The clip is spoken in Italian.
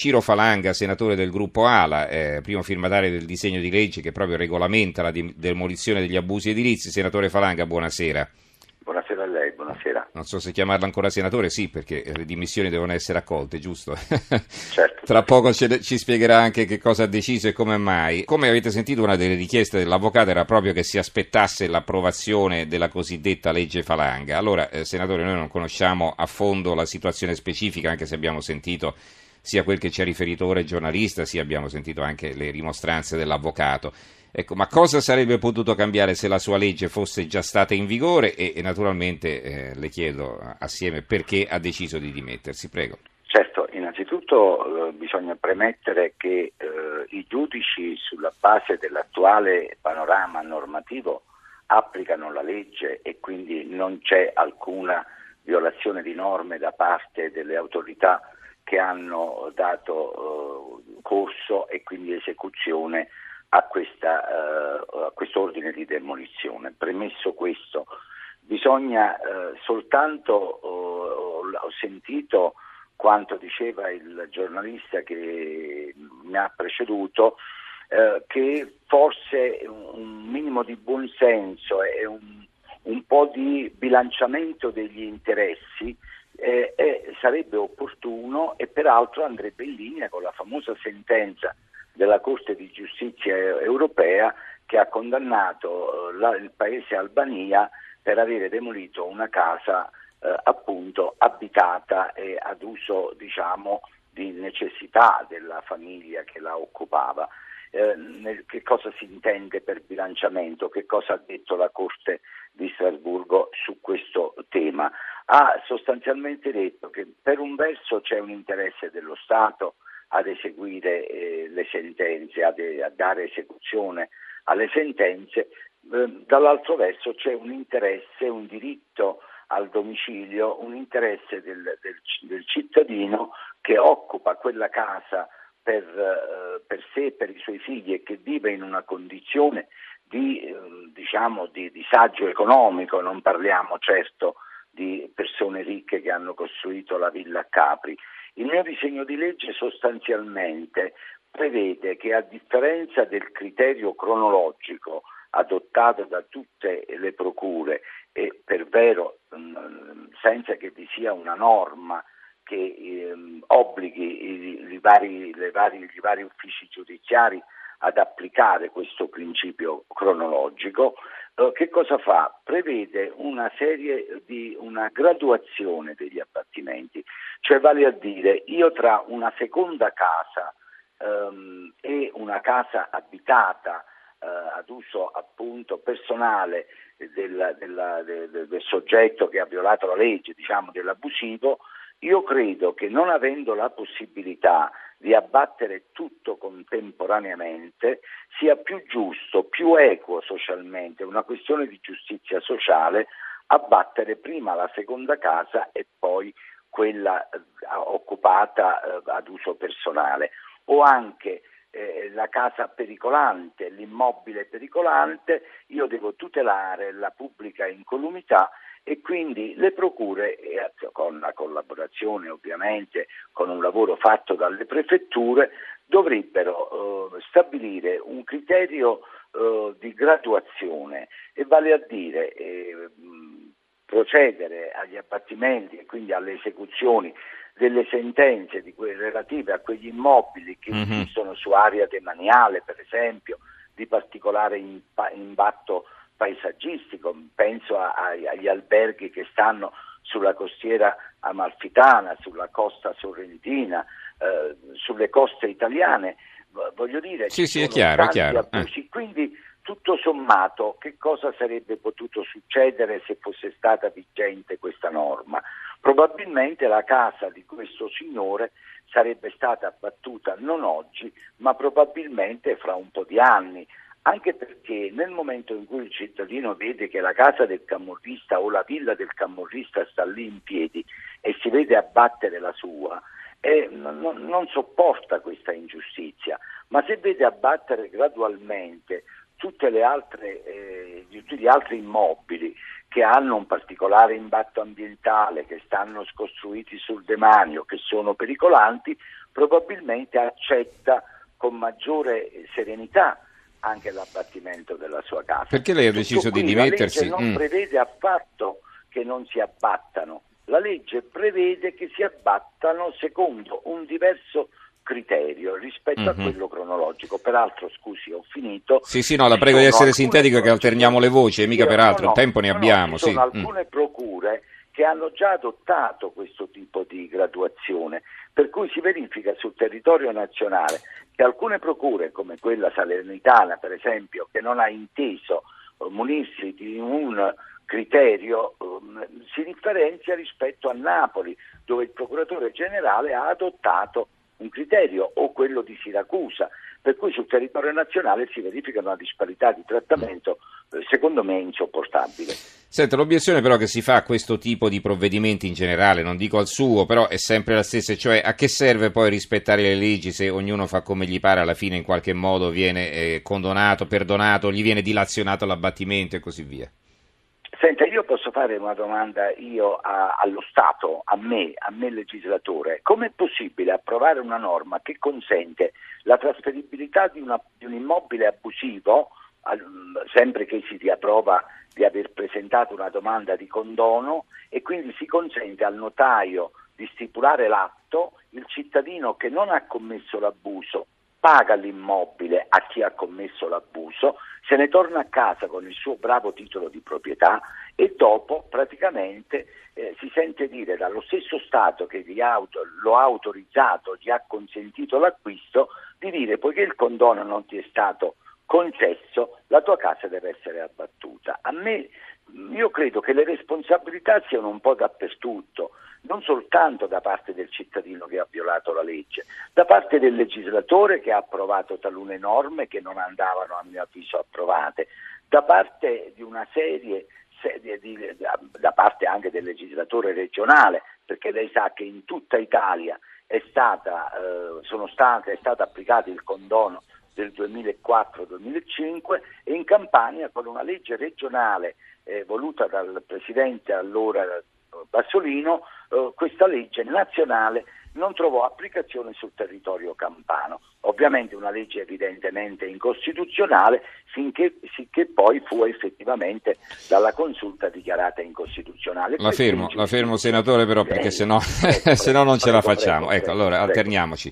Ciro Falanga, senatore del gruppo ALA, eh, primo firmatario del disegno di legge che proprio regolamenta la demolizione degli abusi edilizi. Senatore Falanga, buonasera. Buonasera a lei, buonasera. Non so se chiamarla ancora senatore, sì, perché le dimissioni devono essere accolte, giusto? Certo. Tra poco ci, ci spiegherà anche che cosa ha deciso e come mai. Come avete sentito, una delle richieste dell'avvocato era proprio che si aspettasse l'approvazione della cosiddetta legge Falanga. Allora, eh, senatore, noi non conosciamo a fondo la situazione specifica, anche se abbiamo sentito sia quel che ci ha riferito ora il giornalista, sia abbiamo sentito anche le rimostranze dell'avvocato. Ecco, ma cosa sarebbe potuto cambiare se la sua legge fosse già stata in vigore? E, e naturalmente eh, le chiedo assieme perché ha deciso di dimettersi. Prego. Certo, innanzitutto eh, bisogna premettere che eh, i giudici sulla base dell'attuale panorama normativo applicano la legge e quindi non c'è alcuna violazione di norme da parte delle autorità che hanno dato uh, corso e quindi esecuzione a, questa, uh, a quest'ordine di demolizione. Premesso questo, bisogna uh, soltanto, ho sentito quanto diceva il giornalista che mi ha preceduto, che forse un minimo di buonsenso e un, un po' di bilanciamento degli interessi eh, eh, sarebbe opportuno e peraltro andrebbe in linea con la famosa sentenza della Corte di giustizia europea che ha condannato eh, la, il paese Albania per avere demolito una casa eh, appunto abitata e ad uso diciamo di necessità della famiglia che la occupava. Eh, nel, che cosa si intende per bilanciamento, che cosa ha detto la Corte di Strasburgo su questo tema? Ha sostanzialmente detto che per un verso c'è un interesse dello Stato ad eseguire eh, le sentenze, a, de- a, dare esecuzione alle sentenze, eh, dall'altro verso c'è un interesse, un diritto al domicilio, un interesse del, del, del cittadino che occupa quella casa per, eh, per, sé e per i suoi figli e che vive in una condizione di, ehm, diciamo, di disagio economico, non parliamo certo di persone ricche che hanno costruito la villa Capri. Il mio disegno di legge sostanzialmente prevede che a differenza del criterio cronologico adottato da tutte le procure e per vero mm, senza che vi sia una norma che eh, obblighi i, i, vari, vari, i vari uffici giudiziari ad applicare questo principio cronologico, eh, che cosa fa? Prevede una serie di una graduazione degli abbattimenti, cioè vale a dire io tra una seconda casa ehm, e una casa abitata eh, ad uso appunto personale del, del, del, del, soggetto che ha violato la legge, diciamo dell'abusivo, io credo che non avendo la possibilità di abbattere tutto contemporaneamente sia più giusto, più equo socialmente, una questione di giustizia sociale, abbattere prima la seconda casa e poi quella eh, occupata eh, ad uso personale. O anche eh, la casa pericolante, l'immobile pericolante, io devo tutelare la pubblica incolumità e quindi le procure, con la collaborazione ovviamente, con un lavoro fatto dalle prefetture, dovrebbero eh, stabilire un criterio eh, di graduazione e vale a dire eh, procedere agli abbattimenti e quindi alle esecuzioni delle sentenze que- relative a quegli immobili che mm-hmm. esistono su area demaniale, per esempio, di particolare impatto paesaggistico, penso a, a, agli alberghi che stanno sulla costiera amalfitana, sulla costa sorrentina, eh, sulle coste italiane, voglio dire, sì, sì, è chiaro, è chiaro. Eh. Quindi tutto sommato che cosa sarebbe potuto succedere se fosse stata vigente questa norma? Probabilmente la casa di questo signore sarebbe stata abbattuta non oggi, ma probabilmente fra un po' di anni, anche perché nel momento in cui il cittadino vede che la casa del camorrista o la villa del camorrista sta lì in piedi e si vede abbattere la sua, eh, non, non sopporta questa ingiustizia, ma se vede abbattere gradualmente altre, eh, tutti gli altri immobili che hanno un particolare impatto ambientale, che stanno scostruiti sul demanio, che sono pericolanti, probabilmente accetta con maggiore serenità anche l'abbattimento della sua casa. Perché lei ha deciso di dimettersi? La legge non mm. prevede affatto che non si abbattano, la legge prevede che si abbattano secondo un diverso criterio rispetto mm-hmm. a mhm. quello cronologico. Peraltro, scusi, ho finito. Sì, sì, no, la prego di essere sintetico che alterniamo le voci, e mica peraltro, no, il tempo ne no, abbiamo. ci sono sì. Mm. alcune mm. procure che hanno già adottato questo tipo di graduazione, per cui si verifica sul territorio nazionale che alcune procure, come quella salernitana per esempio, che non ha inteso eh, munirsi di un criterio, um, si differenzia rispetto a Napoli, dove il procuratore generale ha adottato un criterio, o quello di Siracusa, per cui sul territorio nazionale si verifica una disparità di trattamento eh, secondo me insopportabile. Senta, l'obiezione però che si fa a questo tipo di provvedimenti in generale, non dico al suo, però è sempre la stessa, cioè a che serve poi rispettare le leggi se ognuno fa come gli pare, alla fine in qualche modo viene eh, condonato, perdonato, gli viene dilazionato l'abbattimento e così via? Senta, io posso fare una domanda io a, allo Stato, a me, a me legislatore. Com'è possibile approvare una norma che consente la trasferibilità di, una, di un immobile abusivo, sempre che si dia prova di aver presentato una domanda di condono e quindi si consente al notaio di stipulare l'atto, il cittadino che non ha commesso l'abuso paga l'immobile a chi ha commesso l'abuso, se ne torna a casa con il suo bravo titolo di proprietà e dopo praticamente eh, si sente dire dallo stesso Stato che auto, lo ha autorizzato, gli ha consentito l'acquisto, di dire poiché il condono non ti è stato concesso, la tua casa deve essere abbattuta. A me, io credo che le responsabilità siano un po' dappertutto non soltanto da parte del cittadino che ha violato la legge, da parte del legislatore che ha approvato talune norme che non andavano a mio avviso approvate, da parte di una serie da parte anche del legislatore regionale, perché lei sa che in tutta Italia è, stata, eh, state, è stato applicato il condono del 2004-2005 e in Campania con una legge regionale eh, voluta dal presidente allora Bassolino, eh, questa legge nazionale non trovò applicazione sul territorio campano. Ovviamente una legge evidentemente incostituzionale finché, finché poi fu effettivamente dalla consulta dichiarata incostituzionale. La fermo, la fermo senatore però perché se no, non ce la facciamo. Ecco, allora alterniamoci.